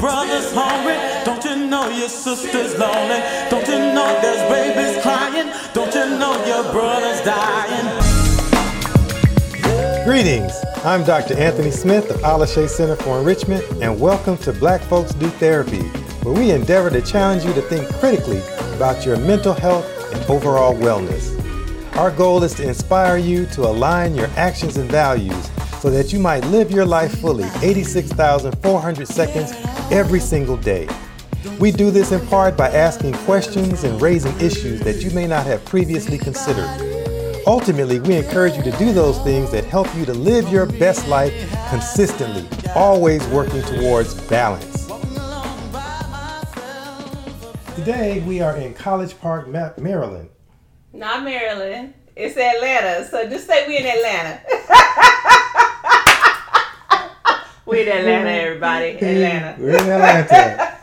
brother's hungry? Don't you know your sister's lonely? Don't you know there's babies crying? Don't you know your brother's dying? Greetings. I'm Dr. Anthony Smith of Alashe Center for Enrichment, and welcome to Black Folks Do Therapy, where we endeavor to challenge you to think critically about your mental health and overall wellness. Our goal is to inspire you to align your actions and values so that you might live your life fully 86,400 seconds every single day. We do this in part by asking questions and raising issues that you may not have previously considered. Ultimately, we encourage you to do those things that help you to live your best life consistently, always working towards balance. Today, we are in College Park, Maryland. Not Maryland. It's Atlanta. So just say we in Atlanta. we in Atlanta, everybody. Atlanta. We're in Atlanta.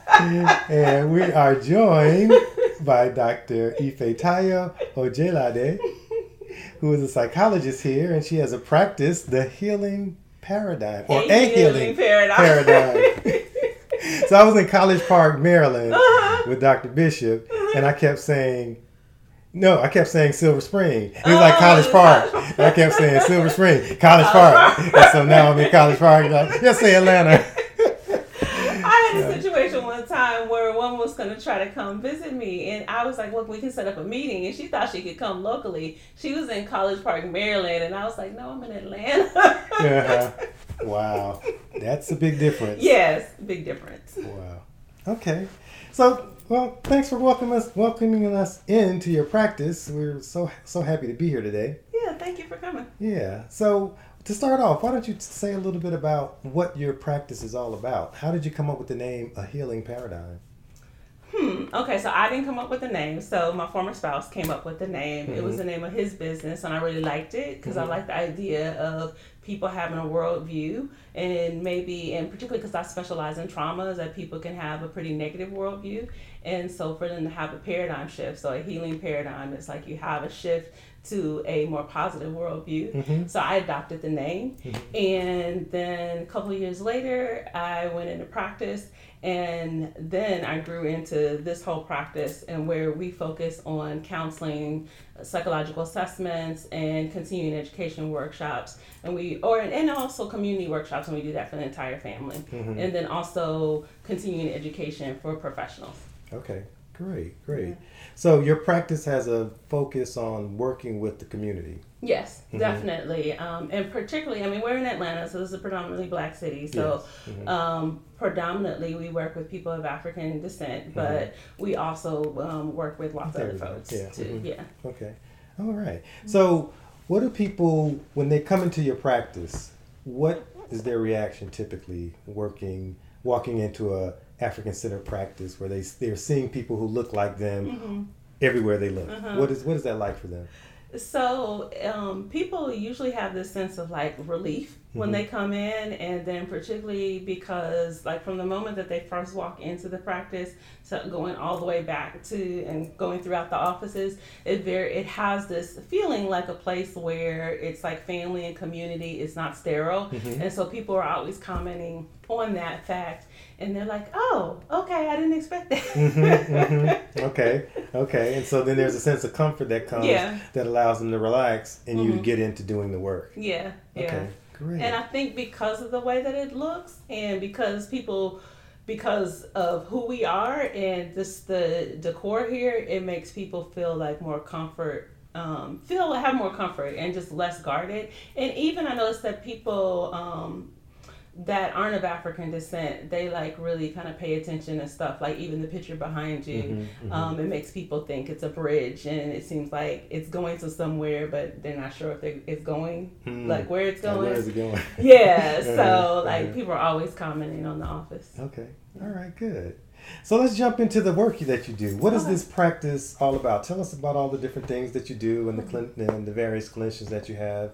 and we are joined by Dr. Ife Tayo Ojelade, who is a psychologist here, and she has a practice, the healing paradigm, or a, healing, paradigm. paradigm. so I was in College Park, Maryland, Uh-huh. with Dr. Bishop, and I kept saying, no, I kept saying Silver Spring. He was like Oh, College Park. And I kept saying Silver Spring, College Park. And so now I'm in College Park. Like, Just say Atlanta. I had a situation one time where a woman was going to try to come visit me, and I was like, "Look, we can set up a meeting." And she thought she could come locally. She was in College Park, Maryland, and I was like, "No, I'm in Atlanta." Yeah. Wow. That's a big difference. yes, big difference. Wow. Okay. So, well, thanks for welcoming us, welcoming us into your practice. We're so so happy to be here today. Yeah, thank you for coming. Yeah. So, to start off, why don't you say a little bit about what your practice is all about? How did you come up with the name A Healing Paradigm? Hmm. Okay, so I didn't come up with the name. So my former spouse came up with the name. It was the name of his business, and I really liked it because I like the idea of people having a worldview, and maybe, and particularly because I specialize in traumas, that people can have a pretty negative worldview, and so for them to have a paradigm shift, so a healing paradigm, it's like you have a shift to a more positive worldview. Mm-hmm. So I adopted the name, mm-hmm. and then a couple of years later, I went into practice. And then I grew into this whole practice and where we focus on counseling, psychological assessments, and continuing education workshops. And we, or, and also community workshops, and we do that for the entire family. Mm-hmm. And then also continuing education for professionals. Okay. Great. Great. So, your practice has a focus on working with the community. Yes, definitely. Um, and particularly, I mean, we're in Atlanta, so this is a predominantly black city. So, um, predominantly, we work with people of African descent, but we also um, work with lots of other folks yeah, too. mhm. Yeah. Okay. All right. So, what do people when they come into your practice? What is their reaction typically working walking into a African centered practice where they they're seeing people who look like them everywhere they look? What is what is that like for them? So um, people usually have this sense of like relief when they mm-hmm. come in, and then particularly because like from the moment that they first walk into the practice, so going all the way back to and going throughout the offices, it very it has this feeling like a place where it's like family and community. It's not sterile, mm-hmm. and so people are always commenting on that fact. And they're like, "Oh, okay, I didn't expect that." Mm-hmm, okay. Okay. And so then there's a sense of comfort that comes Yeah. that allows them to relax and you to get into doing the work. yeah, yeah. Okay. Great. And I think because of the way that it looks, and because people, because of who we are, and this the decor here, it makes people feel like more comfort. Um, feel have more comfort and just less guarded. And even I noticed that people um, that aren't of African descent, they like really kind of pay attention to stuff. Like even the picture behind you, mm-hmm, mm-hmm. Um, it makes people think it's a bridge, and it seems like it's going to somewhere, but they're not sure if they, it's going, hmm. like where it's going. where is it going? Yeah, so like people are always commenting on the office. Okay. All right. Good. So let's jump into the work that you do. What is this practice all about? Tell us about all the different things that you do and the mm-hmm. clin- and the various clinicians that you have.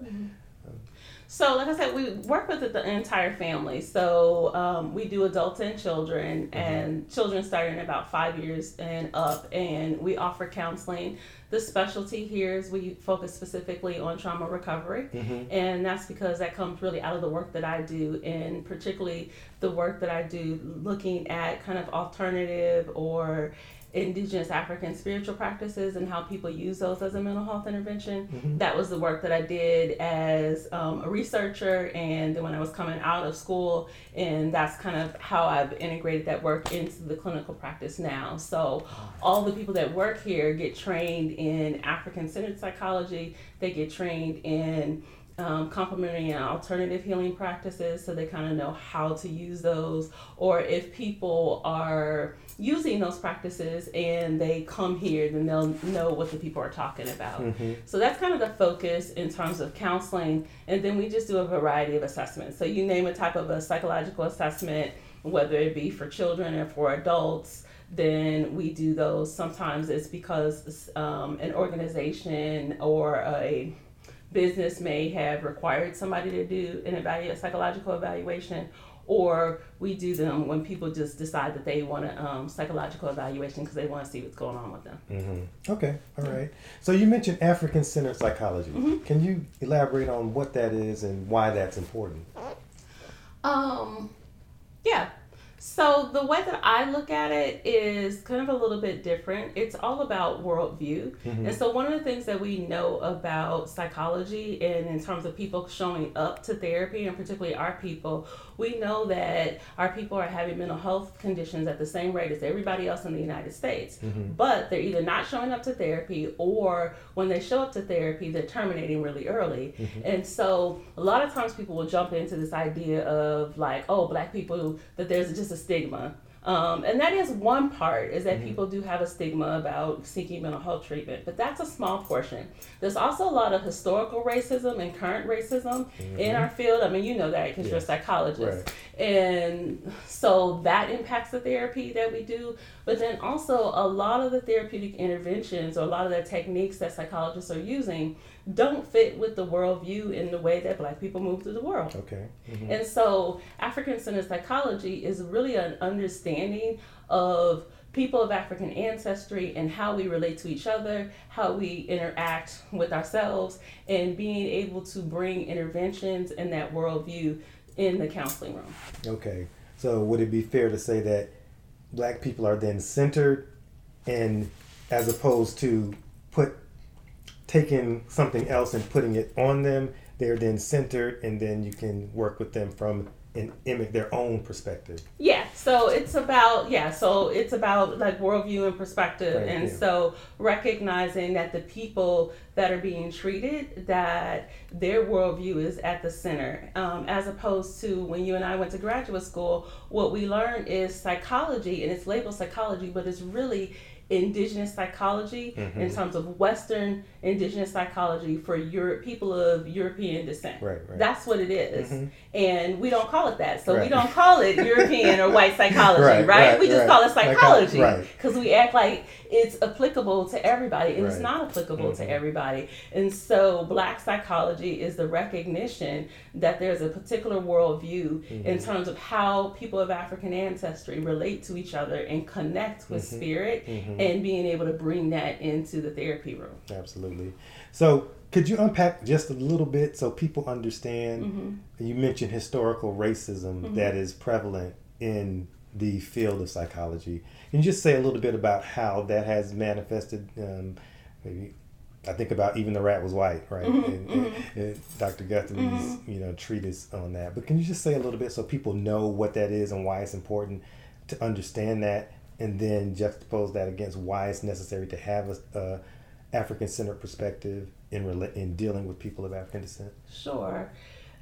So, like I said, we work with the entire family. So, um, we do adults and children, Mm-hmm. and children starting about five years and up, and we offer counseling. The specialty here is we focus specifically on trauma recovery, Mm-hmm. and that's because that comes really out of the work that I do, and particularly the work that I do looking at kind of alternative or indigenous African spiritual practices and how people use those as a mental health intervention. That was the work that I did as um, a researcher, and then when I was coming out of school, and that's kind of how I've integrated that work into the clinical practice now. So, all the people that work here get trained in African centered psychology, they get trained in um, complementary and alternative healing practices so they kind of know how to use those or if people are using those practices and they come here then they'll know what the people are talking about. So that's kind of the focus in terms of counseling. And then we just do a variety of assessments. So you name a type of a psychological assessment whether it be for children or for adults then we do those. Sometimes it's because um, an organization or a business may have required somebody to do an evaluate psychological evaluation or we do them when people just decide that they want a um, psychological evaluation because they want to see what's going on with them Mm-hmm. Okay, all right. So you mentioned African centered psychology. Mm-hmm. Can you elaborate on what that is and why that's important? Um, yeah. So the way that I look at it is kind of a little bit different. It's all about worldview. Mm-hmm. And so one of the things that we know about psychology and in terms of people showing up to therapy and particularly our people, we know that our people are having mental health conditions at the same rate as everybody else in the United States. Mm-hmm. But they're either not showing up to therapy or when they show up to therapy, they're terminating really early. Mm-hmm. And so a lot of times people will jump into this idea of like, oh, black people, that there's just a stigma. Um, and that is one part is that people do have a stigma about seeking mental health treatment, but that's a small portion. There's also a lot of historical racism and current racism in our field. I mean, you know that because you're a psychologist. And so that impacts the therapy that we do. But then also, a lot of the therapeutic interventions or a lot of the techniques that psychologists are using don't fit with the worldview in the way that black people move through the world. Okay. Mhm. And so, African centered psychology is really an understanding of people of African ancestry and how we relate to each other, how we interact with ourselves, and being able to bring interventions in that worldview in the counseling room. Okay. So would it be fair to say that black people are then centered and as opposed to put taking something else and putting it on them, they're then centered and then you can work with them from an image their own perspective. Yeah, so it's about yeah, so it's about like worldview and perspective, Right, and yeah. so recognizing that the people that are being treated, that their worldview is at the center, um, as opposed to when you and I went to graduate school, what we learned is psychology, and it's labeled psychology, but it's really indigenous psychology Mm-hmm. in terms of Western indigenous psychology for Europe people of European descent. Right, right. That's what it is. and we don't call it that. So we don't call it European or white psychology, Right, right? right, we just right. call it psychology Right. because we act like it's applicable to everybody, and it's not applicable Mhm. to everybody. And so, black psychology is the recognition that there's a particular worldview in Mm-hmm. terms of how people of African ancestry relate to each other and connect with Mm-hmm. spirit, and being able to bring that into the therapy room. Absolutely. So, could you unpack just a little bit so people understand? Mm-hmm. You mentioned historical racism that is prevalent in the field of psychology. Can you just say a little bit about how that has manifested? Um, maybe I think about even the rat was white, right? Mm-hmm, and, and- and Dr. Guthrie's you know treatise on that. But can you just say a little bit so people know what that is and why it's important to understand that, and then juxtapose that against why it's necessary to have a, a African-centered perspective in rela- in dealing with people of African descent? Sure.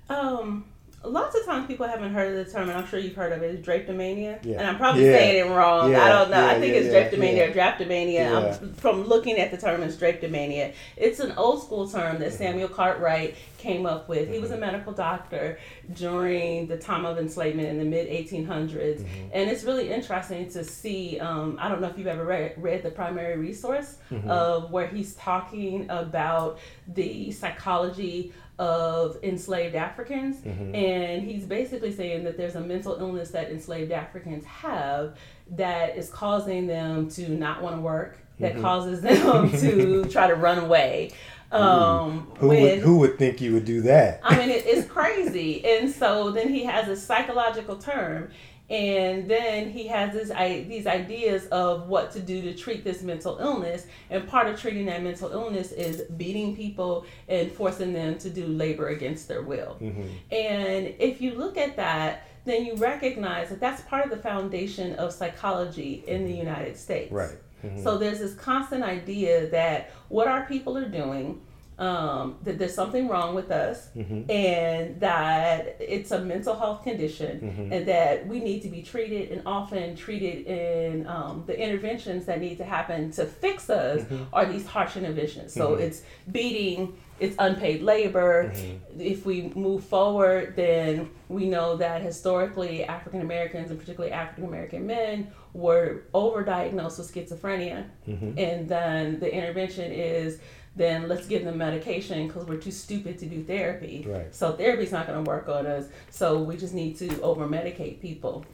Um, lots of times people haven't heard of the term, and I'm sure you've heard of it. it, is drapetomania. Yeah. And I'm probably Yeah. saying it wrong. Yeah, I don't know. I think it's drapetomania or drapetomania. Yeah. I'm, from looking at the term, it's drapetomania. It's an old school term that Samuel Cartwright came up with. He was a mm-hmm. medical doctor during the time of enslavement in the mid 1800s. Mm-hmm. And it's really interesting to see. Um, I don't know if you've ever read, read the primary resource mm-hmm. of where he's talking about the psychology of enslaved Africans, Mm-hmm. and he's basically saying that there's a mental illness that enslaved Africans have that is causing them to not want to work, that Mm-hmm. causes them to try to run away. Um, Who when, would who would think you would do that? I mean, it, it's crazy. And so then he has a psychological term, and then he has this I, these ideas of what to do to treat this mental illness. And part of treating that mental illness is beating people and forcing them to do labor against their will. Mm-hmm. And if you look at that, then you recognize that that's part of the foundation of psychology in the United States. Right. Mhm. So there's this constant idea that what our people are doing, um, that there's something wrong with us, Mm-hmm. and that it's a mental health condition, Mm-hmm. and that we need to be treated and often treated in um, the interventions that need to happen to fix us Mm-hmm. are these harsh interventions. So it's beating, it's unpaid labor. Mm-hmm. If we move forward, then we know that historically African Americans and particularly African American men were overdiagnosed with schizophrenia, Mm-hmm. and then the intervention is then let's give them medication because we're too stupid to do therapy. Right. So therapy's not going to work on us. So we just need to over medicate people.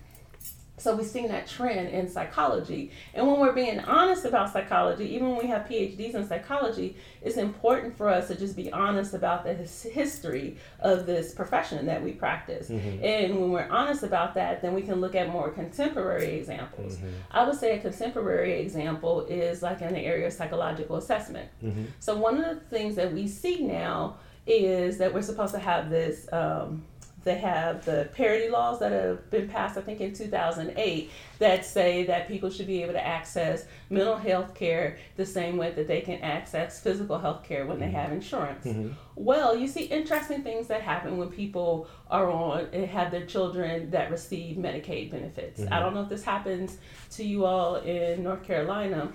So we've seen that trend in psychology. And when we're being honest about psychology, even when we have PhDs in psychology, it's important for us to just be honest about the his- history of this profession that we practice. Mm-hmm. And when we're honest about that, then we can look at more contemporary examples. Mm-hmm. I would say a contemporary example is like in the area of psychological assessment. Mm-hmm. So one of the things that we see now is that we're supposed to have this. Um, they have the parity laws that have been passed, I think, in 2008, that say that people should be able to access mental health care the same way that they can access physical health care when they have insurance. Mm-hmm. Well, you see interesting things that happen when people are on and have their children that receive Medicaid benefits. Mm-hmm. I don't know if this happens to you all in North Carolina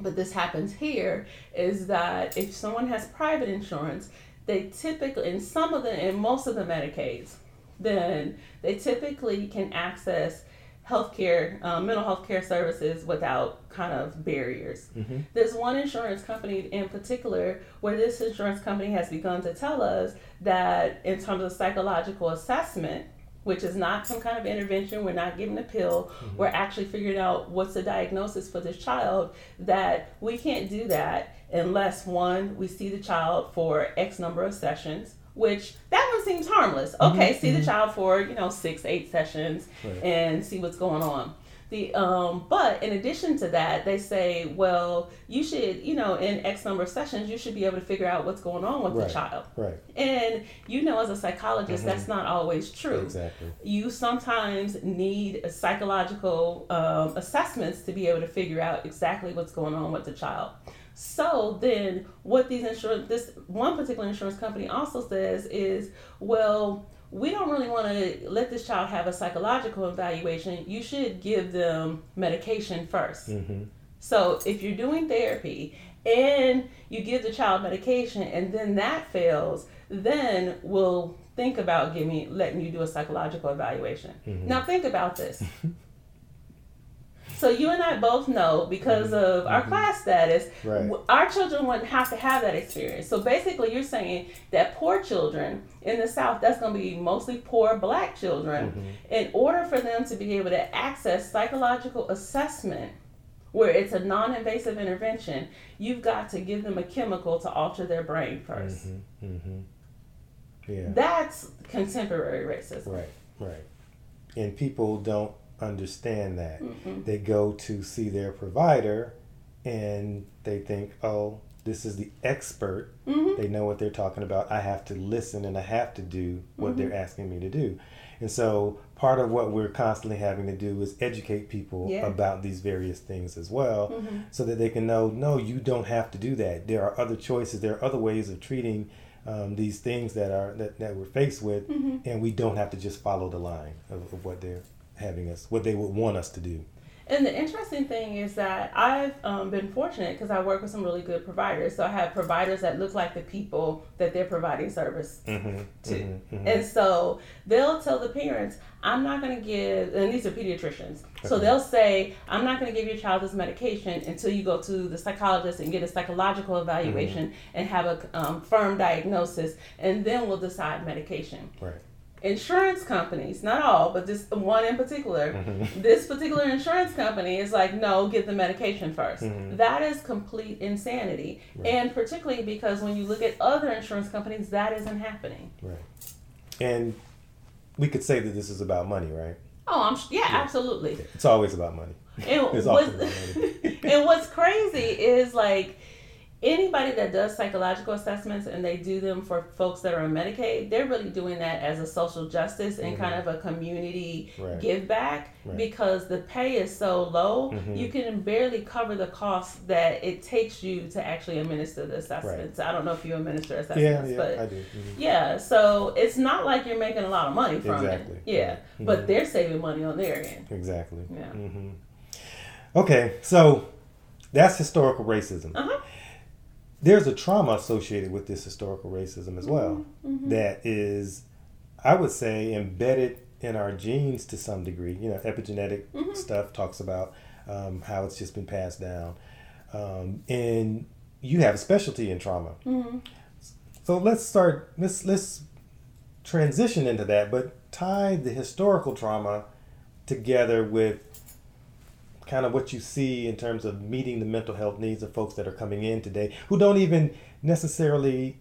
but this happens here is that if someone has private insurance, they typically, in some of the, in most of the Medicaids, then they typically can access healthcare, um, mental health care services without kind of barriers. There's one insurance company in particular where this insurance company has begun to tell us that in terms of psychological assessment, which is not some kind of intervention. We're not giving a pill. Mm-hmm. We're actually figuring out what's the diagnosis for this child. That we can't do that unless one, we see the child for X number of sessions, which that one seems harmless. Mm-hmm. Okay, see the mm-hmm. child for you know six, eight sessions, Right. and see what's going on. The um, but in addition to that, they say, well, you should, you know, in X number of sessions, you should be able to figure out what's going on with Right. the child. Right. And you know, as a psychologist, that's not always true. Exactly. You sometimes need a psychological um, assessments to be able to figure out exactly what's going on with the child. So then, what these insurance, this one particular insurance company also says is, well, we don't really want to let this child have a psychological evaluation. You should give them medication 1st Mm-hmm. so if you're doing therapy and you give the child medication and then that fails, then we'll think about giving letting you do a psychological evaluation. Now think about this. so you and I both know because mm-hmm. of our mm-hmm. class status, Right. our children wouldn't have to have that experience. So basically, you're saying that poor children in the South, that's going to be mostly poor black children, mm-hmm. in order for them to be able to access psychological assessment where it's a non-invasive intervention, you've got to give them a chemical to alter their brain 1st Mm-hmm. Yeah. That's contemporary racism. Right, right. And people don't understand that. Mm-hmm. They go to see their provider and they think, oh, this is the expert. Mm-hmm. They know what they're talking about. I have to listen and I have to do what they're mm-hmm. asking me to do. And so part of what we're constantly having to do is educate people Yeah. about these various things as well so that they can know, no, you don't have to do that. There are other choices. There are other ways of treating um, these things that are that, that we're faced with and we don't have to just follow the line of, of what they're having us what they would want us to do And the interesting thing is that I've um, been fortunate because I work with some really good providers. So I have providers that look like the people that they're providing service Mm-hmm. to. And so they'll tell the parents, I'm not going to give, and these are pediatricians. So they'll say, I'm not going to give your child this medication until you go to the psychologist and get a psychological evaluation and have a um, firm diagnosis, and then we'll decide medication Right. Insurance companies, not all, but just one in particular, mm-hmm. this particular insurance company is like, no, get the medication 1st mm-hmm. That is complete insanity. And particularly because when you look at other insurance companies, that isn't happening. Right. And we could say that this is about money, right? Oh, I'm sh- yeah, absolutely. It's always about money. And It's what's, about money. and what's crazy is like anybody that does psychological assessments and they do them for folks that are on Medicaid, they're really doing that as a social justice and kind of a community Right. give back Right. because the pay is so low, Mhm. you can barely cover the costs that it takes you to actually administer the assessments. I don't know if you administer assessments, yeah, but I do. Mhm. yeah, so it's not like you're making a lot of money from Exactly. it. Yeah, but they're saving money on their end. Exactly. Yeah. hmm Okay, so that's historical racism. Uh-huh. There's a trauma associated with this historical racism as well Mm-hmm. that is, I would say, embedded in our genes to some degree. You know, epigenetic Mm-hmm. stuff talks about um, how it's just been passed down. Um, and you have a specialty in trauma. Mm-hmm. So let's start. Let's let's transition into that, but tie the historical trauma together with kind of what you see in terms of meeting the mental health needs of folks that are coming in today who don't even necessarily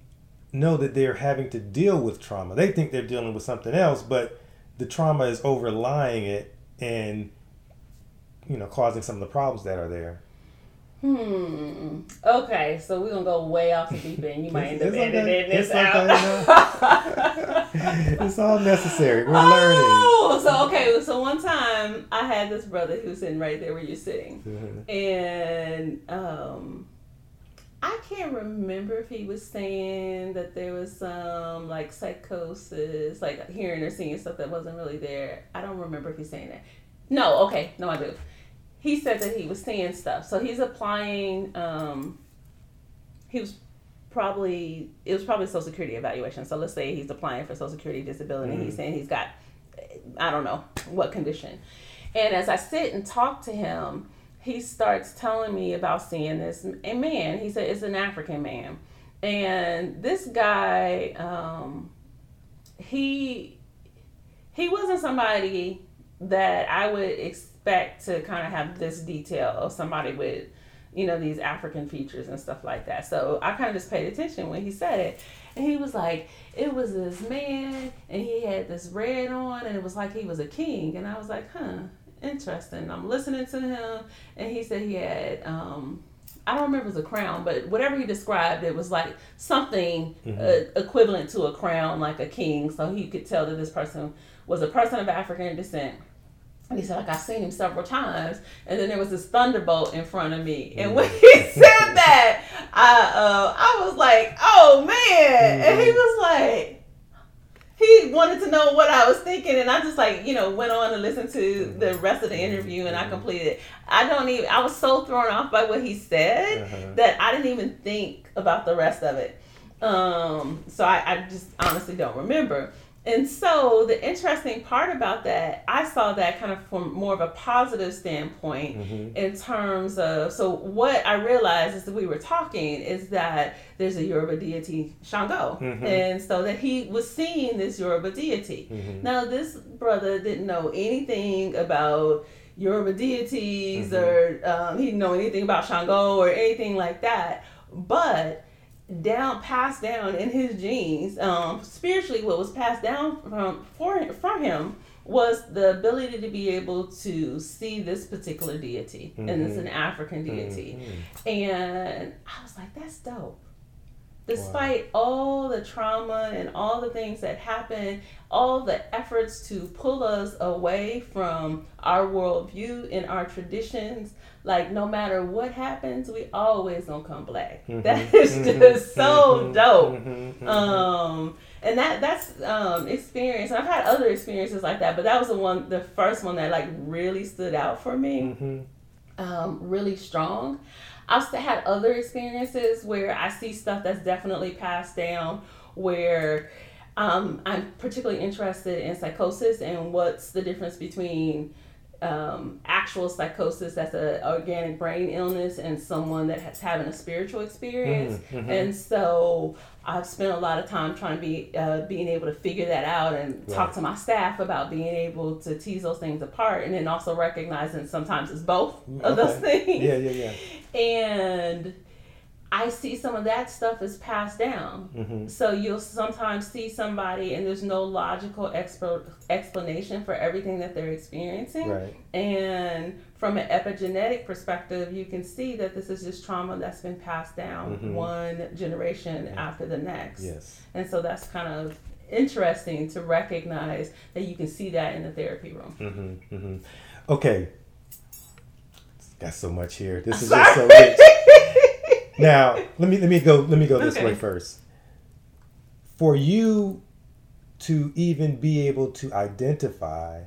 know that they're having to deal with trauma. They think they're dealing with something else, but the trauma is overlying it and you know causing some of the problems that are there. Hmm. Okay, so we're gonna go way off the deep end. You might end up It's okay. editing this It's out. okay, it's all necessary. We're learning. Oh, so okay. So one time I had this brother who was sitting right there where you're sitting, and um, I can't remember if he was saying that there was some like psychosis, like hearing or seeing stuff that wasn't really there. I don't remember if he's saying that. No, okay, no, I do. He said that he was seeing stuff, so he's applying. Um, he was probably it was probably social security evaluation. So let's say he's applying for social security disability. and He's saying he's got I don't know what condition. And as I sit and talk to him, he starts telling me about seeing this a man. He said it's an African man, and this guy, um, he he wasn't somebody that I would expect to kind of have this detail of somebody with you know these African features and stuff like that. So I kind of just paid attention when he said it, and he was like, it was this man, and he had this red on, and it was like he was a king, and I was like, huh, interesting. I'm listening to him, and he said he had. um I don't remember if it was a crown, but whatever he described, it was like something uh, equivalent to a crown, like a king. So he could tell that this person was a person of African descent. And he said, like, I've seen him several times. And then there was this thunderbolt in front of me. And when he said that, I uh, I was like, oh, man. And he was like, he wanted to know what I was thinking, and I just like you know went on and listened to the rest of the interview, and I completed. I don't even. I was so thrown off by what he said Uh-huh. that I didn't even think about the rest of it. Um, so I, I just honestly don't remember. And so the interesting part about that, I saw that kind of from more of a positive standpoint Mhm. in terms of so what I realized as we were talking is that there's a Yoruba deity Shango, Mhm. and so that he was seeing this Yoruba deity. Mhm. Now this brother didn't know anything about Yoruba deities Mhm. or um, he didn't know anything about Shango or anything like that, but down passed down in his genes um, spiritually what was passed down from for, from him was the ability to be able to see this particular deity and it's an african deity. Mhm. and i was like that's dope despite all the trauma and all the things that happen all the efforts to pull us away from our worldview and our traditions like no matter what happens we always gonna come black Mhm. that is Mhm. just so Mhm. dope Mhm. Mhm. um and that that's um, experience. And I've had other experiences like that, but that was the one, the first one that like really stood out for me, Mm-hmm. um, really strong. I've had other experiences where I see stuff that's definitely passed down, where um, I'm particularly interested in psychosis and what's the difference between um, actual psychosis that's an organic brain illness and someone that has having a spiritual experience. Mhm, mhm. And so I've spent a lot of time trying to be uh, being able to figure that out and talk to my staff about being able to tease those things apart and then also recognizing sometimes it's both of those things. Yeah, yeah, yeah. And I see some of that stuff is passed down. Mm-hmm. So you'll sometimes see somebody and there's no logical expo- explanation for everything that they're experiencing. Right. And from an epigenetic perspective, you can see that this is just trauma that's been passed down Mhm. one generation after the next. Yes. And so that's kind of interesting to recognize that you can see that in the therapy room. Mm-hmm, mm-hmm. Okay. Got so much here. This is Sorry. just so rich. now, let me let me go let me go this Okay. way first. For you to even be able to identify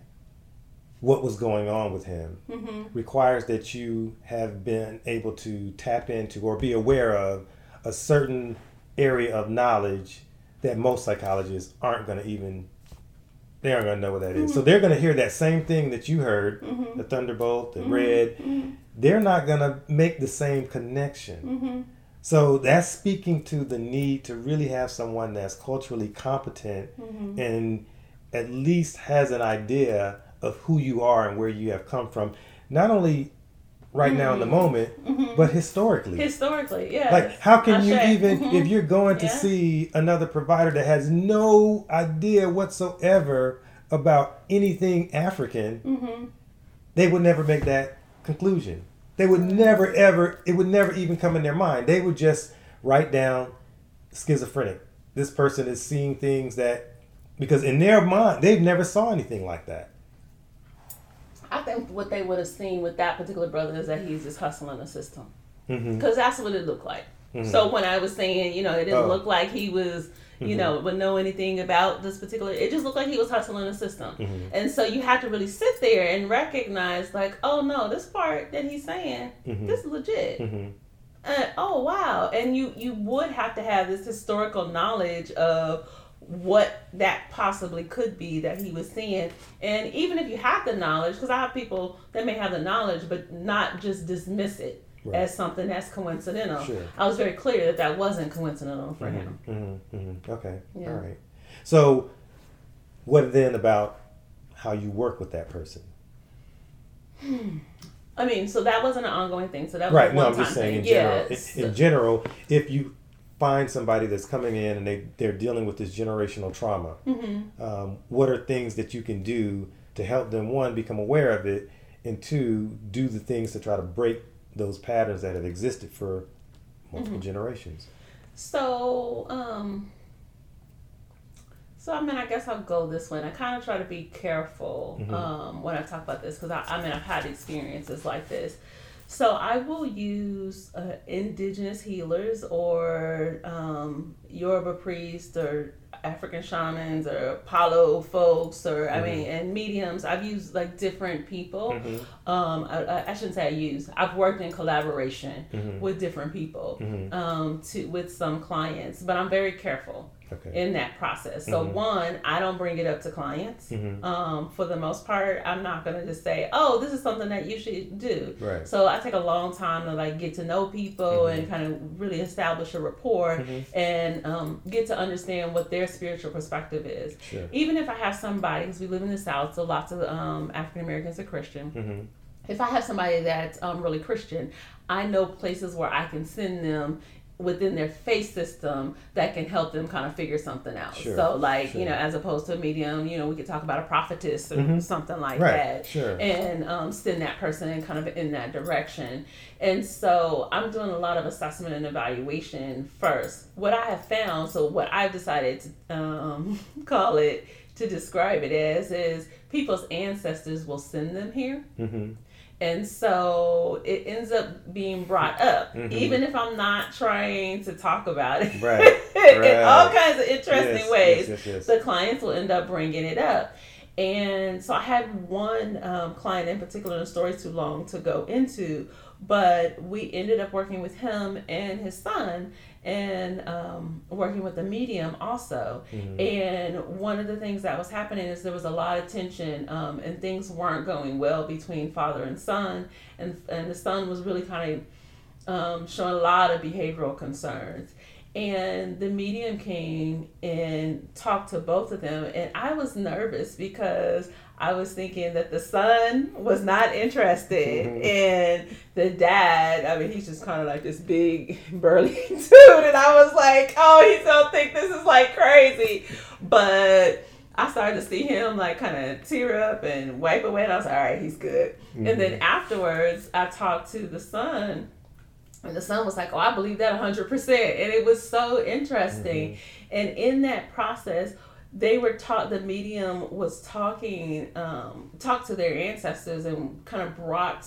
what was going on with him Mm-hmm. requires that you have been able to tap into or be aware of a certain area of knowledge that most psychologists aren't going to even they aren't going to know what that is. So mm-hmm. they're going to hear that same thing that you heard, mm-hmm. the thunderbolt, the mm-hmm. red. They're not going to make the same connection. Mm-hmm. So that's speaking to the need to really have someone that's culturally competent Mm-hmm. and at least has an idea of who you are and where you have come from, not only right now in the moment, but historically. Historically, yeah. like, how can you Ashe. even, Mhm. if you're going to Yeah. see another provider that has no idea whatsoever about anything African, Mm-hmm. they would never make that conclusion. They would never, ever, it would never even come in their mind. They would just write down schizophrenic. This person is seeing things that, because in their mind, they've never saw anything like that. I think what they would have seen with that particular brother is that he's just hustling the system. Mm-hmm. Because that's what it looked like. So when I was saying, you know, it didn't Oh. look like he was, you Mhm. know, would know anything about this particular. It just looked like he was hustling the system. Mhm. And so you have to really sit there and recognize, like, oh no, this part that he's saying, Mhm. this is legit. Mm-hmm. Uh, oh wow! And you you would have to have this historical knowledge of what that possibly could be that he was seeing. And even if you have the knowledge, because I have people that may have the knowledge but not just dismiss it Right. as something that's coincidental. Sure. I was very clear that that wasn't coincidental for him. Mm-hmm. Mm-hmm. Okay. Yeah. All right. So, what then about how you work with that person? I mean, so that wasn't an ongoing thing. So that was Right. No, I'm just saying in general. Yeah, in, in general, if you find somebody that's coming in and they they're dealing with this generational trauma, Mm-hmm. um, what are things that you can do to help them one become aware of it, and two do the things to try to break those patterns that have existed for multiple Mm-hmm. generations. So, um, so I mean, I guess I'll go this way. And I kind of try to be careful Mhm. um, when I talk about this because I, I mean, I've had experiences like this. So I will use uh, indigenous healers or um, Yoruba priests or African shamans or Palo folks or I mean and mediums. I've used like different people. Mhm. Um, I- I, shouldn't say I use. I've worked in collaboration Mhm. with different people Mhm. um, to with some clients, but I'm very careful Okay. in that process. So Mhm. one, I don't bring it up to clients. Mhm. Um, for the most part, I'm not gonna just say, "Oh, this is something that you should do." Right. So I take a long time to like get to know people Mhm. and kind of really establish a rapport Mhm. and um, get to understand what their spiritual perspective is. Sure. Even if I have somebody, because we live in the South, so lots of um, African Americans are Christian hmm if I have somebody that's um, really Christian, I know places where I can send them within their faith system that can help them kind of figure something out. Sure, So, like, sure. you know, as opposed to a medium, you know, we could talk about a prophetess or Mhm. something like Right, that. sure. And um, send that person kind of in that direction. And so I'm doing a lot of assessment and evaluation first. What I have found, so what I've decided to um, call it, to describe it as, is people's ancestors will send them here hmm And so it ends up being brought up, Mhm. even if I'm not trying to talk about it. Right, in all kinds of interesting Yes, ways yes, yes. the clients will end up bringing it up. And so I had one um, client in particular, the story's too long to go into, but we ended up working with him and his son and um, working with the medium also. Mm-hmm. And one of the things that was happening is there was a lot of tension um, and things weren't going well between father and son. And, and the son was really kind of um, showing a lot of behavioral concerns. And the medium came and talked to both of them. And I was nervous because I was thinking that the son was not interested. Mhm. And the dad, I mean, he's just kind of like this big, burly dude. And I was like, oh, he's going to think this is like crazy. But I started to see him like kind of tear up and wipe away. And I was like, all right, he's good. And then afterwards, I talked to the son. And the son was like, "Oh, I believe that hundred percent," and it was so interesting. And in that process, they were taught the medium was talking, um, talked to their ancestors and kind of brought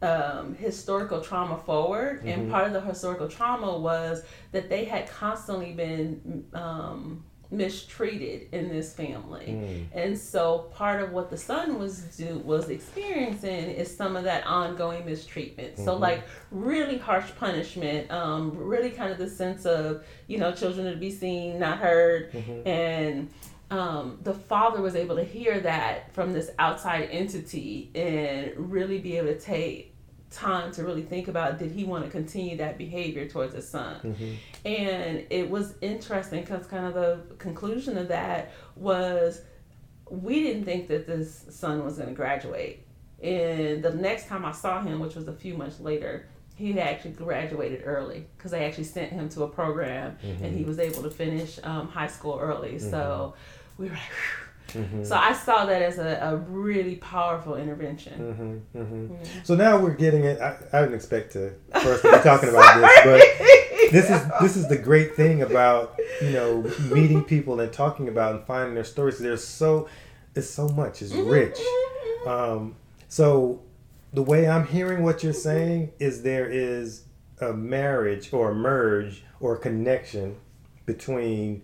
um, historical trauma forward. And part of the historical trauma was that they had constantly been um, mistreated in this family. Mm. And so part of what the son was do was experiencing is some of that ongoing mistreatment. So like really harsh punishment, um, really kind of the sense of, you know, children to be seen, not heard. And um, the father was able to hear that from this outside entity and really be able to take time to really think about did he want to continue that behavior towards his son? Mm-hmm. And it was interesting because kind of the conclusion of that was we didn't think that this son was going to graduate. And the next time i saw him which was a few months later he had actually graduated early because they actually sent him to a program and he mm-hmm. was able to finish um, high school early. So mm-hmm. we were like "Whew." So i saw that as a, a really powerful intervention hmm hmm So now we're getting it. I, I didn't expect to first be talking about this, but this is this is the great thing about you know meeting people and talking about and finding their stories. There's so it's so much. It's rich. Um, so the way I'm hearing what you're saying is there is a marriage or a merge or a connection between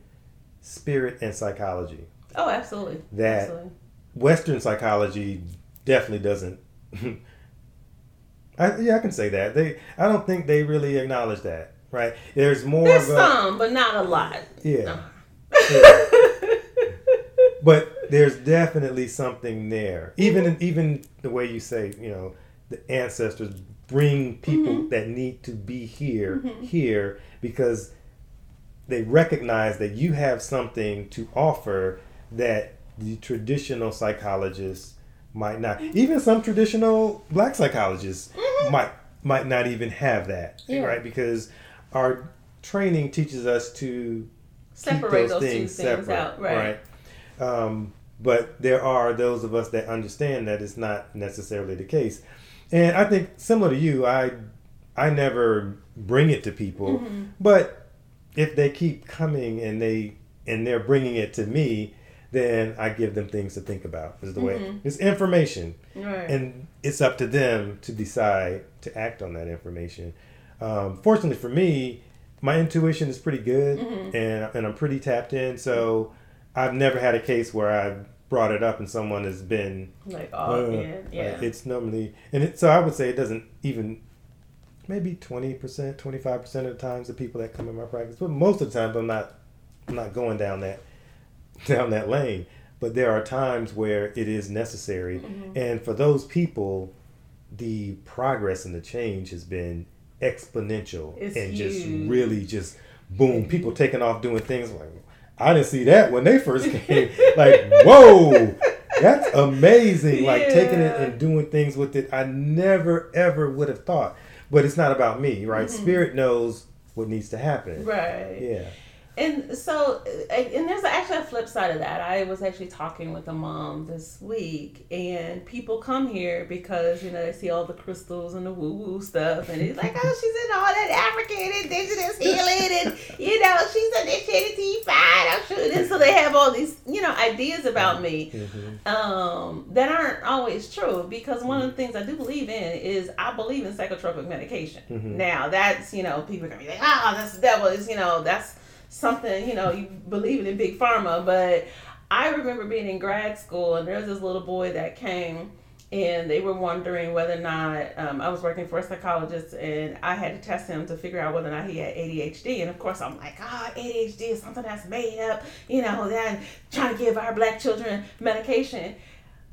spirit and psychology. Oh absolutely That- absolutely. Western psychology definitely doesn't. I, yeah, I can say that. They, I don't think they really acknowledge that. Right? There's more there's of a some but not a lot yeah, No. but there's definitely something there. Even even the way you say, you know, the ancestors bring people mm-hmm. that need to be here mm-hmm. here because they recognize that you have something to offer that the traditional psychologists might not. Even some traditional black psychologists might might not even have that, Yeah. right? Because our training teaches us to separate keep those, two things out right, right? Um, but there are those of us that understand that it's not necessarily the case, and I think similar to you, I I never bring it to people, Mm-hmm. but if they keep coming and they and they're bringing it to me, then I give them things to think about. Is the way Mm-hmm. it's information, right. and it's up to them to decide to act on that information. Um, fortunately for me, my intuition is pretty good, Mm-hmm. and and I'm pretty tapped in. So I've never had a case where I've brought it up and someone has been. like oh, uh, in, yeah. like, it's normally and it, so I would say it doesn't even. Maybe twenty percent, twenty five percent of the times the people that come in my practice, but most of the times I'm not, I'm not going down that, down that lane. But there are times where it is necessary, Mm-hmm. and for those people, the progress and the change has been exponential It's and just really just boom people taking off doing things like i didn't see that when they first came. Like whoa that's amazing. Like taking it and doing things with it i never ever would have thought. But it's not about me right? Spirit knows what needs to happen. Right. yeah and so uh, and there's actually a flip side of that i was actually talking with a mom this week and people come here because you know they see all the crystals and the woo woo stuff and it's like oh she's in all that african indigenous healing and you know she's initiated to fine i'm sure and so they have all these you know ideas about me Mm-hmm. um, that aren't always true because one of the things I do believe in is I believe in psychotropic medication. Mhm. Now that's you know people are gonna be like, ah, that's the devil. Is you know that's something you know you believe in big pharma. But I remember being in grad school and there was this little boy that came. And they were wondering whether or not um, I was working for a psychologist, and I had to test him to figure out whether or not he had ADHD. And of course, I'm like, ah, ADHD is something that's made up, you know, that trying to give our black children medication.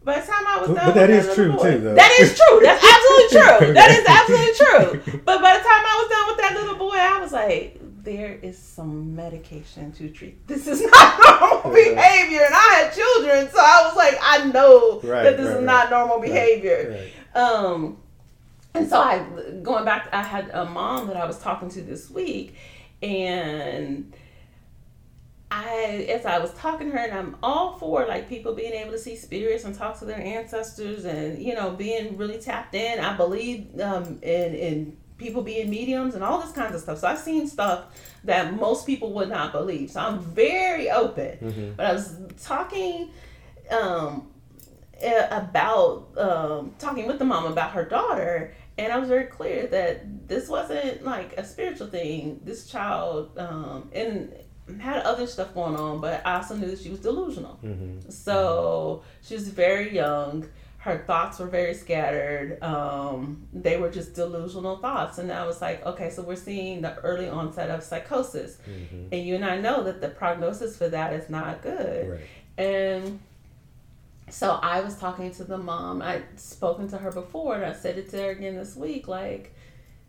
By the time I was done, but that is true, boy- too, though. That is true. That's absolutely true. That is absolutely true. But by the time I was done with that little boy, I was like, there is some medication to treat. This is not normal Yeah. behavior, and I had children, so I was like, I know Right, that this right, is right. not normal behavior. Um, and so I going back, I had a mom that I was talking to this week, and I as I was talking to her, and I'm all for like people being able to see spirits and talk to their ancestors, and you know being really tapped in. I believe um, in in people being mediums and all this kinds of stuff. So I've seen stuff that most people would not believe. So I'm very open. Mhm. But I was talking um, about um, talking with the mom about her daughter, and I was very clear that this wasn't like a spiritual thing. This child um, and had other stuff going on, but I also knew that she was delusional. Mhm. So she was very young. Her thoughts were very scattered. Um, they were just delusional thoughts. And I was like, okay, so we're seeing the early onset of psychosis. Mhm. And you and I know that the prognosis for that is not good. Right. And so I was talking to the mom. I'd spoken to her before, and I said it to her again this week. Like,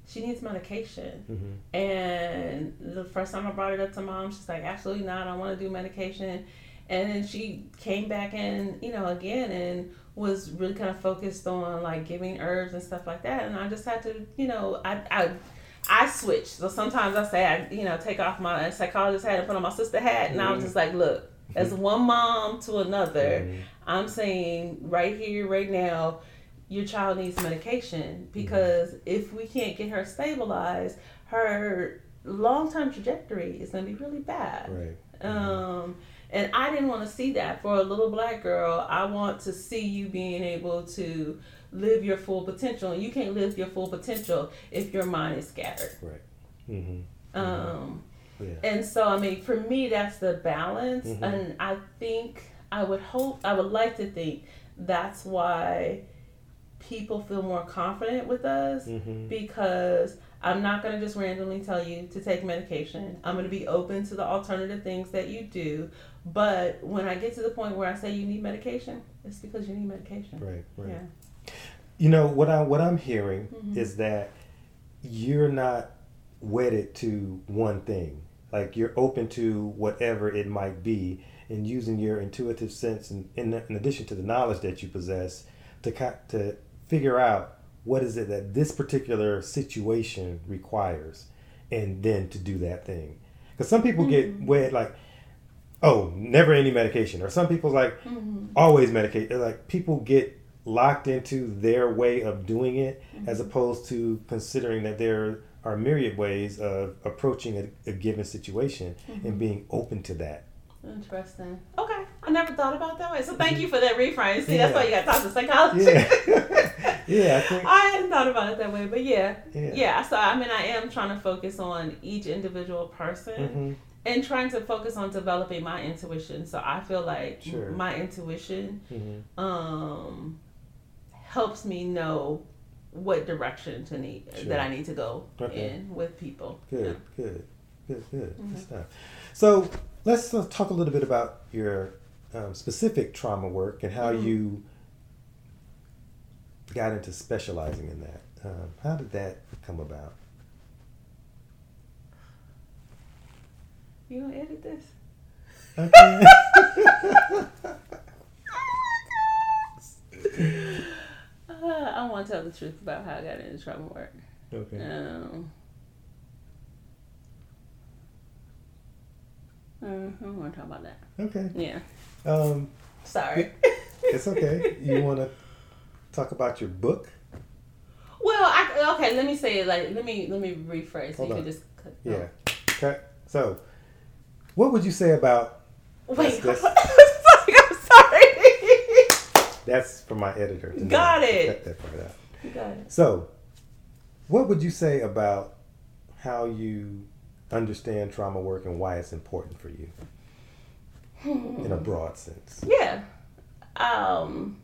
she needs medication. Mhm. And the first time I brought it up to mom, she's like, absolutely not. I want to do medication. And then she came back in, you know, again and was really kind of focused on like giving herbs and stuff like that. And I just had to, you know, I, I, I switched. So sometimes I say, I, you know, take off my psychologist hat and put on my sister hat. And I was just like, look, as one mom to another, Mhm. I'm saying right here, right now, your child needs medication because if we can't get her stabilized, her long term trajectory is going to be really bad. Right. Um, and I didn't want to see that for a little black girl. I want to see you being able to live your full potential. And you can't live your full potential if your mind is scattered. Right. Mm-hmm. Um, Yeah. and so, I mean, for me, that's the balance. Mhm. And I think, I would hope, I would like to think that's why people feel more confident with us Mhm. because I'm not going to just randomly tell you to take medication. I'm going to be open to the alternative things that you do. But when I get to the point where I say you need medication, it's because you need medication. Right. Right. Yeah. You know what I what I'm hearing Mhm. is that you're not wedded to one thing. Like you're open to whatever it might be, and using your intuitive sense, and in, in addition to the knowledge that you possess, to to figure out what is it that this particular situation requires, and then to do that thing. Because some people get mm-hmm. wed like, oh, never any medication, or some people like Mm-hmm. always medicate. They're Like people get locked into their way of doing it, as mm-hmm. opposed to considering that there are myriad ways of approaching a, a given situation and mm-hmm. being open to that. Interesting. Okay. I never thought about that way. So thank you for that reframe. See, that's why you got to talk to psychology. Yeah, yeah. I think. I hadn't thought about it that way, but yeah. Yeah. yeah. So, I mean, I am trying to focus on each individual person. Mhm. and trying to focus on developing my intuition. So I feel like Sure. my intuition Mhm. um, helps me know what direction to need Sure. that I need to go Okay. in with people. Good, good, good, good, Mm-hmm. good stuff. So let's uh, talk a little bit about your um, specific trauma work and how Mhm. you got into specializing in that. Um, how did that come about? You gonna edit this? Okay. Uh, I want to tell the truth about how I got into trauma work. okay. Um, Uh, I don't want to talk about that. Okay. Yeah. Um, Sorry. it's okay. you want to talk about your book? well, I, okay. Let me say it. Like, let me let me rephrase. So Hold you on. can just. cut- Yeah. Okay. So, what would you say about Wait. That's- I'm sorry. that's for my editor? know. Got it. Cut that part out. you got it. So, what would you say about how you understand trauma work and why it's important for you in a broad sense? Yeah. Um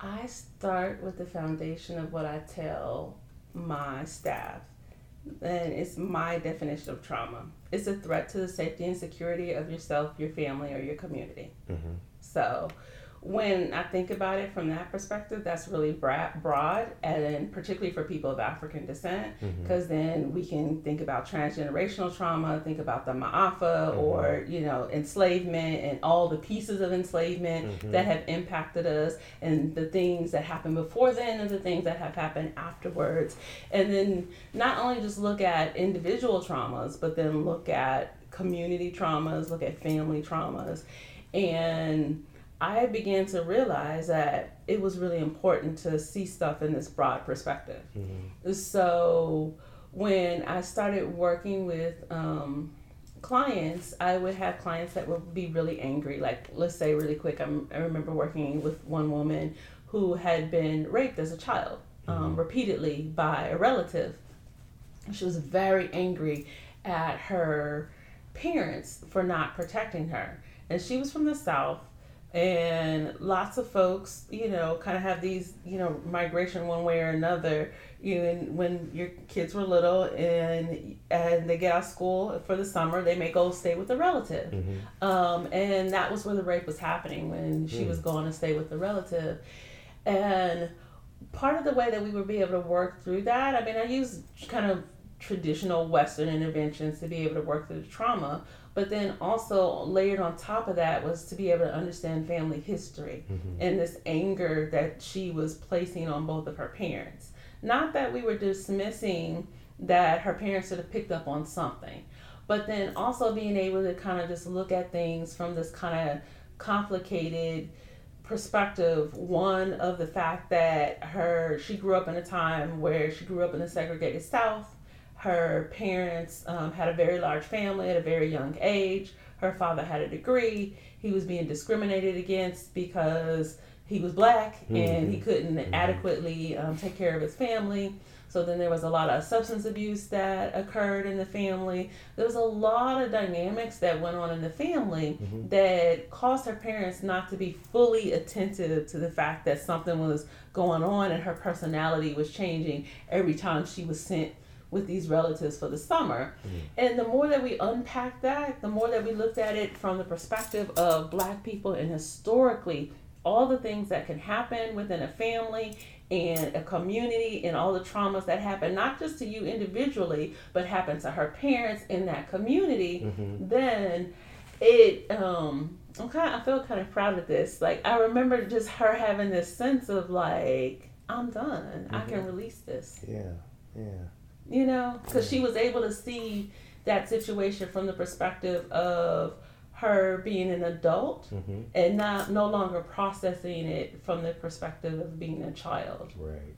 I start with the foundation of what I tell my staff. And it's my definition of trauma. It's a threat to the safety and security of yourself, your family, or your community. Mhm. So, when I think about it from that perspective, that's really broad, and particularly for people of African descent, mm-hmm. because then we can think about transgenerational trauma, think about the Ma'afa, mm-hmm. or you know enslavement, and all the pieces of enslavement mm-hmm. that have impacted us, and the things that happened before then, and the things that have happened afterwards, and then not only just look at individual traumas, but then look at community traumas, look at family traumas, and I began to realize that it was really important to see stuff in this broad perspective. So when I started working with um, clients, I would have clients that would be really angry. Like, let's say, really quick, I'm, I remember working with one woman who had been raped as a child um, repeatedly by a relative. She was very angry at her parents for not protecting her. And she was from the South and lots of folks you know kind of have these you know migration one way or another you know and when your kids were little and and they get out of school for the summer they may go stay with a relative. Um, and that was where the rape was happening when she was going to stay with the relative. And part of the way that we would be able to work through that i mean i use kind of traditional western interventions to be able to work through the trauma but then also layered on top of that was to be able to understand family history mm-hmm. and this anger that she was placing on both of her parents. Not that we were dismissing that her parents should have picked up on something but then also being able to kind of just look at things from this kind of complicated perspective. One of the fact that her she grew up in a time where she grew up in the segregated south her parents um, had a very large family at a very young age. Her father had a degree. He was being discriminated against because he was black and he couldn't adequately um, take care of his family. So then there was a lot of substance abuse that occurred in the family. There was a lot of dynamics that went on in the family that caused her parents not to be fully attentive to the fact that something was going on and her personality was changing every time she was sent with these relatives for the summer. Mm-hmm. And the more that we unpacked that, the more that we looked at it from the perspective of black people and historically all the things that can happen within a family and a community and all the traumas that happen not just to you individually but happen to her parents in that community mm-hmm. then it um I'm kind of, I feel kind of proud of this like I remember just her having this sense of like I'm done I can mm-hmm. release this Yeah. Yeah. You know because she was able to see that situation from the perspective of her being an adult Mm-hmm. and not no longer processing it from the perspective of being a child Right.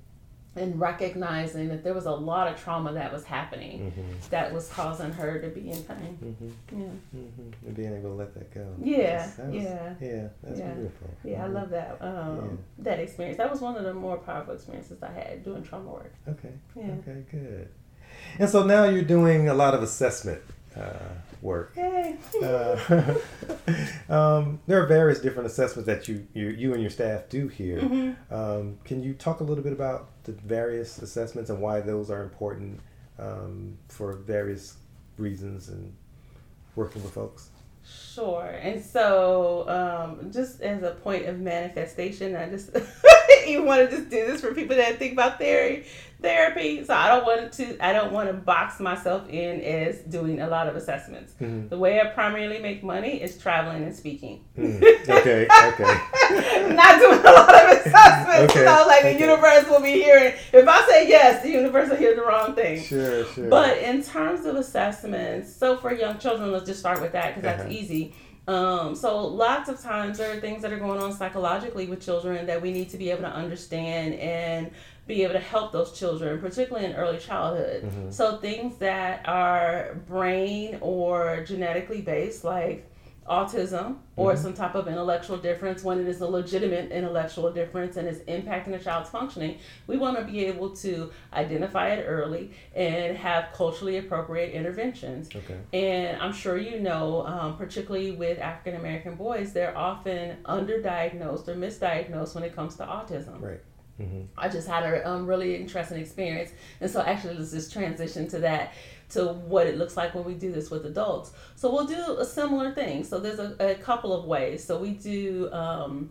and recognizing that there was a lot of trauma that was happening Mm-hmm. that was causing her to be in pain Mm-hmm. yeah Mm-hmm. And being able to let that go. Yeah, that was- yeah. Yeah. That's Yeah. beautiful. yeah i Mhm. love that um that experience that was one of the more powerful experiences i had doing trauma work Okay. Yeah. Okay. Good. And so now you're doing a lot of assessment uh, work. Uh, um, there are various different assessments that you, you you and your staff do here. Mm-hmm. Um, can you talk a little bit about the various assessments and why those are important um, for various reasons and working with folks? Sure. And so, um, just as a point of manifestation, I just didn't want to just do this for people that think about theory therapy. So I don't want to I don't want to box myself in as doing a lot of assessments. Mm-hmm. The way I primarily make money is traveling and speaking. Mm. Okay, okay. Not doing a lot of assessments. Okay, know, like okay. the universe will be hearing if I say yes, the universe will hear the wrong thing. Sure, sure. But in terms of assessments, so for young children, let's just start with that because that's Uh-huh. easy. Um, so lots of times there are things that are going on psychologically with children that we need to be able to understand and be able to help those children, particularly in early childhood. Mm-hmm. So things that are brain or genetically based, like autism or Mm-hmm. some type of intellectual difference when it is a legitimate intellectual difference and is impacting a child's functioning we want to be able to identify it early and have culturally appropriate interventions okay. and i'm sure you know um, particularly with african american boys they're often underdiagnosed or misdiagnosed when it comes to autism Right. Mm-hmm. I just had a um, really interesting experience. And so actually let's just transition to that, to what it looks like when we do this with adults. So we'll do a similar thing. So there's a, a couple of ways. So we do um,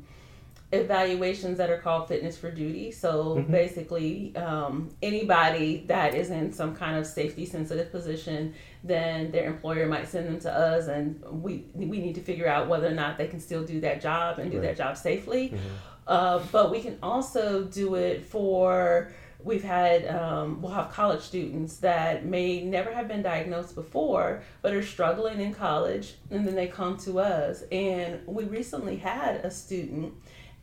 evaluations that are called fitness for duty. So basically um, anybody that is in some kind of safety sensitive position, then their employer might send them to us and we, we need to figure out whether or not they can still do that job and do Right. that job safely. Uh, but we can also do it for we've had um, we'll have college students that may never have been diagnosed before but are struggling in college and then they come to us. And we recently had a student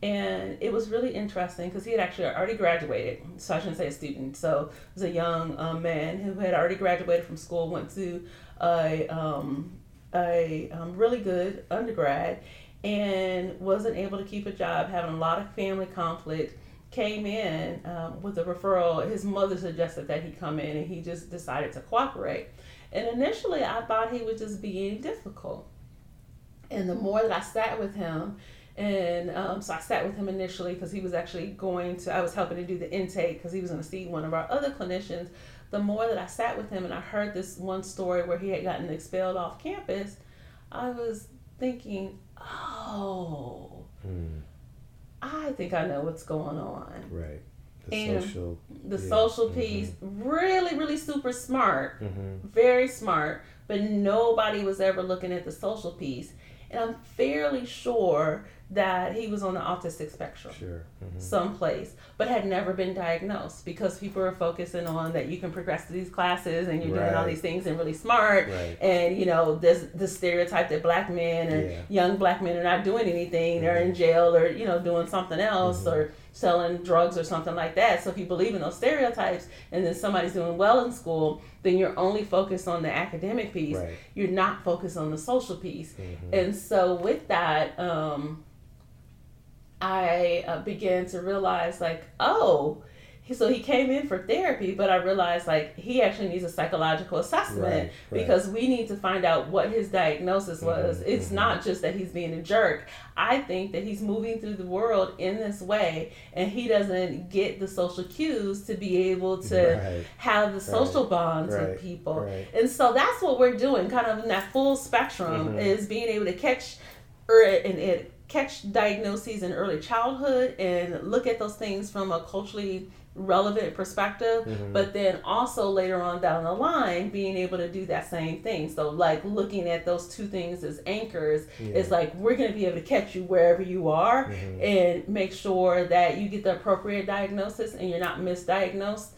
and it was really interesting because he had actually already graduated. So i shouldn't say a student so it was a young um, man who had already graduated from school went to a, um, a um, really good undergrad and wasn't able to keep a job, having a lot of family conflict. Came in um, with a referral. His mother suggested that he come in, and he just decided to cooperate. And initially, I thought he was just being difficult. And the more that I sat with him, and um, so I sat with him initially because he was actually going to, I was helping to do the intake because he was going to see one of our other clinicians. The more that I sat with him and I heard this one story where he had gotten expelled off campus, I was thinking, oh, Mm. I think I know what's going on. Right. The And social. The Yeah. social piece, really, really super smart, Mm-hmm. very smart, but nobody was ever looking at the social piece. And I'm fairly sure that he was on the autistic spectrum Sure. Mm-hmm. someplace, but had never been diagnosed because people are focusing on that you can progress to these classes and you're doing all these things and really smart. Right. And you know, there's the stereotype that black men and Yeah. young black men are not doing anything. They're in jail or you know doing something else Mm-hmm. or selling drugs or something like that. So if you believe in those stereotypes, and then somebody's doing well in school, then you're only focused on the academic piece. Right. You're not focused on the social piece. Mm-hmm. And so with that, um, I uh, began to realize like, oh, so he came in for therapy, but I realized like he actually needs a psychological assessment Right, right. because we need to find out what his diagnosis was. Mhm, it's mhm. not just that he's being a jerk. I think that he's moving through the world in this way and he doesn't get the social cues to be able to Right. have the social bonds with people. And so that's what we're doing, kind of in that full spectrum, Mhm. is being able to catch or and it catch diagnoses in early childhood and look at those things from a culturally relevant perspective Mhm. but then also later on down the line being able to do that same thing so like looking at those two things as anchors it's Yeah. like we're going to be able to catch you wherever you are Mhm. and make sure that you get the appropriate diagnosis and you're not misdiagnosed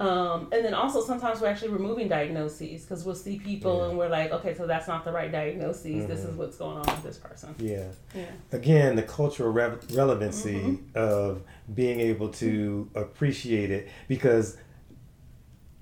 um, and then also sometimes we're actually removing diagnoses because we'll see people Yeah. and we're like, okay, so that's not the right diagnosis. This is Mhm. what's going on with this person. Yeah. Yeah. Again, the cultural re- relevancy Mm-hmm. of being able to appreciate it because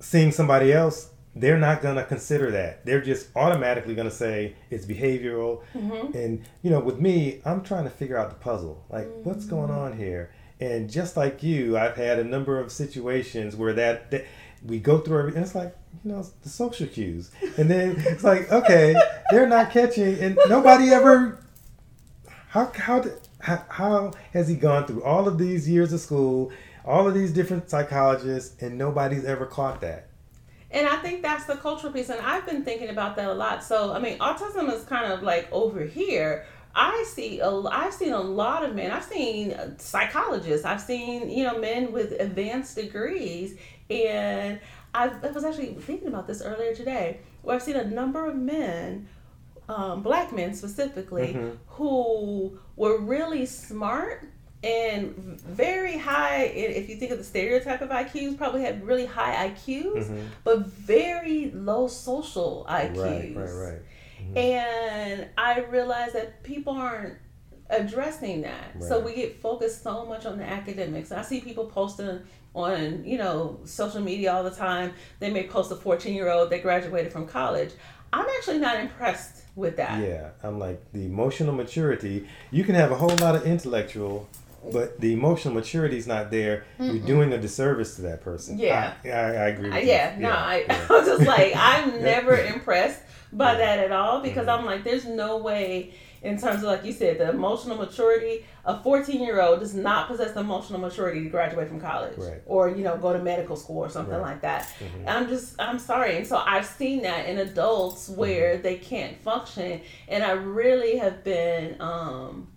seeing somebody else, they're not going to consider that. They're just automatically going to say it's behavioral. Mm-hmm. And, you know, with me, I'm trying to figure out the puzzle. Like, what's going on here? And just like you, I've had a number of situations where that, that we go through everything. It's like, you know, the social cues. And then it's like, okay, they're not catching, and nobody ever. How how how, how has he gone through all of these years of school, all of these different psychologists, and nobody's ever caught that? And I think that's the cultural piece. And I've been thinking about that a lot. So, I mean, autism is kind of like over here. I see a, I've seen a lot of men. I've seen psychologists. I've seen you know men with advanced degrees, and I've, I was actually thinking about this earlier today, where I've seen a number of men, um, black men specifically, Mhm. who were really smart and very high. If you think of the stereotype of IQs, probably had really high IQs, Mhm. but very low social IQs. Right, right, right. And I realize that people aren't addressing that. So we get focused so much on the academics. I see people posting on, you know, social media all the time. They may post a 14 year old that graduated from college. I'm actually not impressed with that. Yeah, I'm like the emotional maturity. You can have a whole lot of intellectual, but the emotional maturity is not there. You're doing a disservice to that person. Yeah. I, I, I agree. Uh, With you. yeah, no, I, yeah. I was just like, I'm never impressed by that at all because Mhm. I'm like, there's no way, in terms of like you said, the emotional maturity, a 14 year old does not possess the emotional maturity to graduate from college Right. or, you know, go to medical school or something Right. like that. Mhm. I'm just, I'm sorry. And so I've seen that in adults where Mm-hmm. they can't function. And I really have been, um,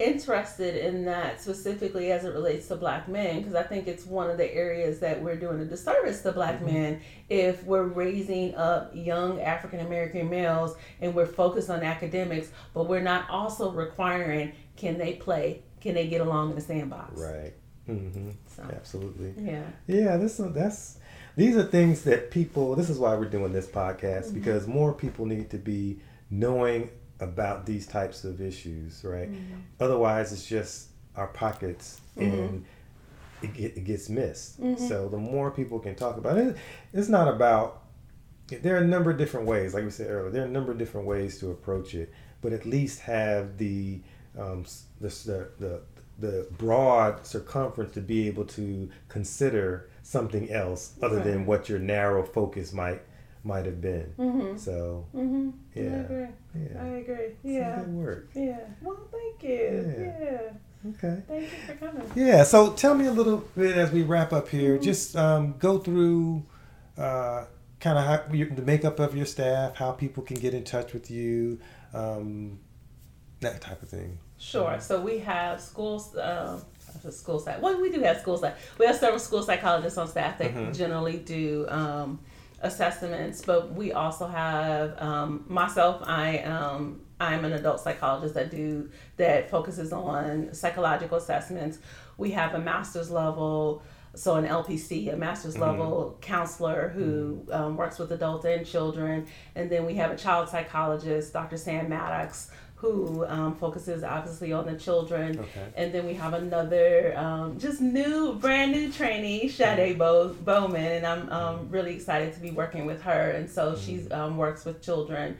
interested in that specifically as it relates to black men because I think it's one of the areas that we're doing a disservice to black Mhm. men if we're raising up young African American males and we're focused on academics, but we're not also requiring can they play, can they get along in the sandbox. Right. mm-hmm. So Absolutely. yeah. Yeah, this that's these are things that people. This is why we're doing this podcast Mm-hmm. because more people need to be knowing about these types of issues, right? Mm-hmm. Otherwise, it's just our pockets Mhm. and it, get, it gets missed. Mhm. So the more people can talk about it, it's not about. There are a number of different ways, like we said earlier. There are a number of different ways to approach it, but at least have the um, the, the the the broad circumference to be able to consider something else other than what your narrow focus might might have been. Mhm. So Mhm. I yeah, agree. yeah, I agree. Yeah. good work. Yeah. Well, thank you. Yeah. Yeah. Okay. Thank you for coming. Yeah. So tell me a little bit as we wrap up here. Mm-hmm. Just um, go through uh, kind of the makeup of your staff, how people can get in touch with you, um, that type of thing. Sure. So we have schools, um, school site. Well, we do have school site. We have several school psychologists on staff that Mhm. generally do um, assessments, but we also have um, myself. I um, I'm an adult psychologist that do that focuses on psychological assessments. We have a master's level. So an LPC, a master's Mhm. level counselor who um, works with adults and children, and then we have a child psychologist, Dr. Sam Maddox, who um, focuses obviously on the children. Okay. And then we have another um, just new, brand new trainee, Sade Bo- Bowman, and I'm um, really excited to be working with her. And so she um, works with children.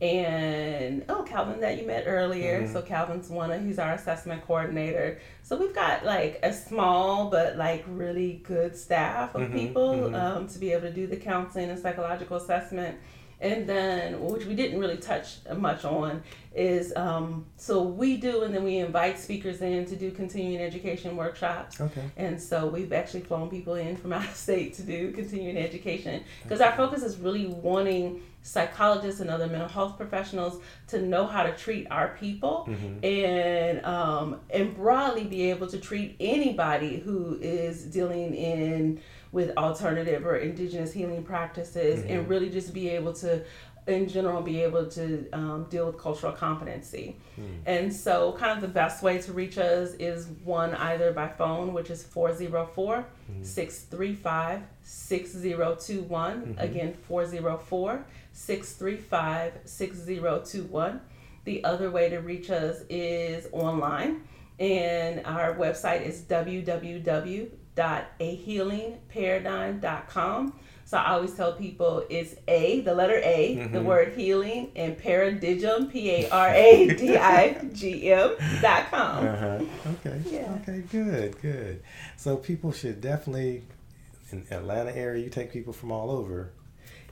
And oh, Calvin, that you met earlier. Mhm. So Calvin's one of he's our assessment coordinator. So we've got like a small but like really good staff of Mhm, people mhm. um, to be able to do the counseling and psychological assessment. And then, which we didn't really touch much on, is um, so we do, and then we invite speakers in to do continuing education workshops. Okay. And so we've actually flown people in from out of state to do continuing education because our focus is really wanting psychologists and other mental health professionals to know how to treat our people Mhm. and um, and broadly be able to treat anybody who is dealing in with alternative or indigenous healing practices Mhm. and really just be able to in general be able to um, deal with cultural competency. And so kind of the best way to reach us is one either by phone which is 404 635 6021 again 404 635 6021 the other way to reach us is online and our website is www.ahealingparadigm.com so I always tell people it's A, the letter A, the Mhm. word healing, and paradigm, P A R A D I G M dot com. Uh-huh. Okay. Yeah. Okay. Good. Good. So people should definitely in Atlanta area. You take people from all over.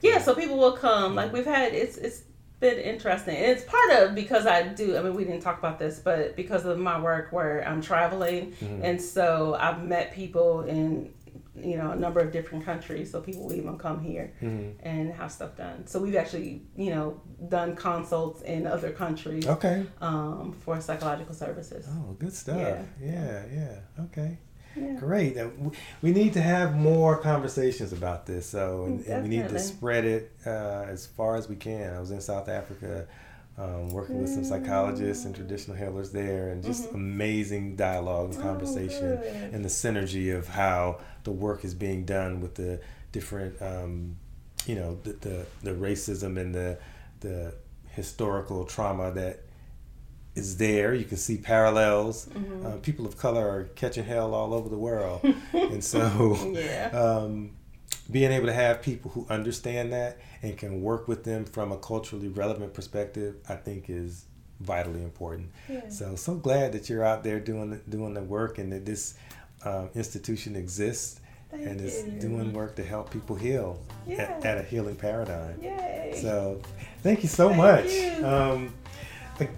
Yeah, so people will come. Like we've had, it's it's been interesting, and it's part of because I do. I mean, we didn't talk about this, but because of my work where I'm traveling, Mhm. and so I've met people in you know a number of different countries, so people will even come here Mm-hmm. and have stuff done. So we've actually you know done consults in other countries Okay. um, for psychological services. Oh, good stuff. Yeah. Yeah, yeah. Okay. Yeah. Great. We need to have more conversations about this. So, and, and we need to spread it uh, as far as we can. I was in South Africa um, working with some psychologists and traditional healers there, and just amazing dialogue and conversation, Mm-hmm. Oh, and the synergy of how the work is being done with the different, um, you know, the, the the racism and the the historical trauma that is there. You can see parallels. Mm-hmm. Uh, people of color are catching hell all over the world, and so Yeah. um, being able to have people who understand that and can work with them from a culturally relevant perspective, I think is vitally important. Yeah. So so glad that you're out there doing the, doing the work and that this um, institution exists Thank and is doing work to help people heal Yeah. at, at a healing paradigm. Yay. So, thank you so Thank much. you. Um,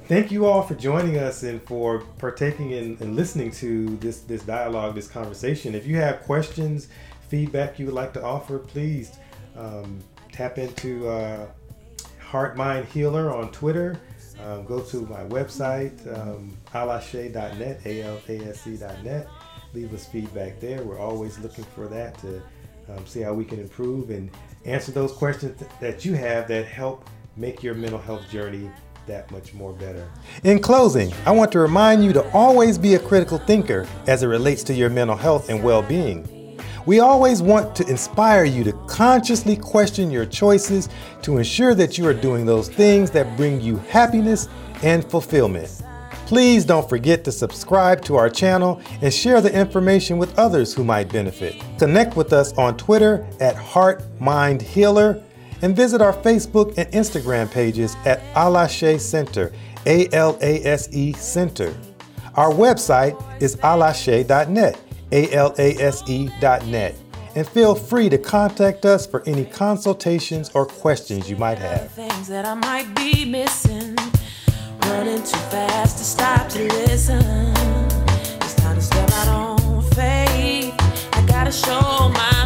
thank you all for joining us and for partaking in and listening to this this dialogue, this conversation. If you have questions, feedback you would like to offer, please um, tap into uh, Heart Mind Healer on Twitter. Um, go to my website, um, alase.net, A-L-A-S-E.net. Leave us feedback there. We're always looking for that to um, see how we can improve and answer those questions th- that you have that help make your mental health journey that much more better. In closing, I want to remind you to always be a critical thinker as it relates to your mental health and well being. We always want to inspire you to consciously question your choices to ensure that you are doing those things that bring you happiness and fulfillment. Please don't forget to subscribe to our channel and share the information with others who might benefit. Connect with us on Twitter at Heart Mind Healer and visit our Facebook and Instagram pages at Alase Center, A L A S E Center. Our website is alase.net, A L A S E.net, and feel free to contact us for any consultations or questions you might have. Things that I might be missing, running too fast to stop to listen. It's time to step out on faith. I gotta show my